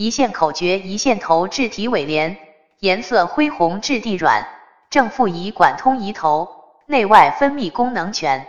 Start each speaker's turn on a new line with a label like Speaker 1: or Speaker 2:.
Speaker 1: 一线口诀：一线头，质体尾连，颜色灰红，质地软，正负一管通一头，内外分泌功能全。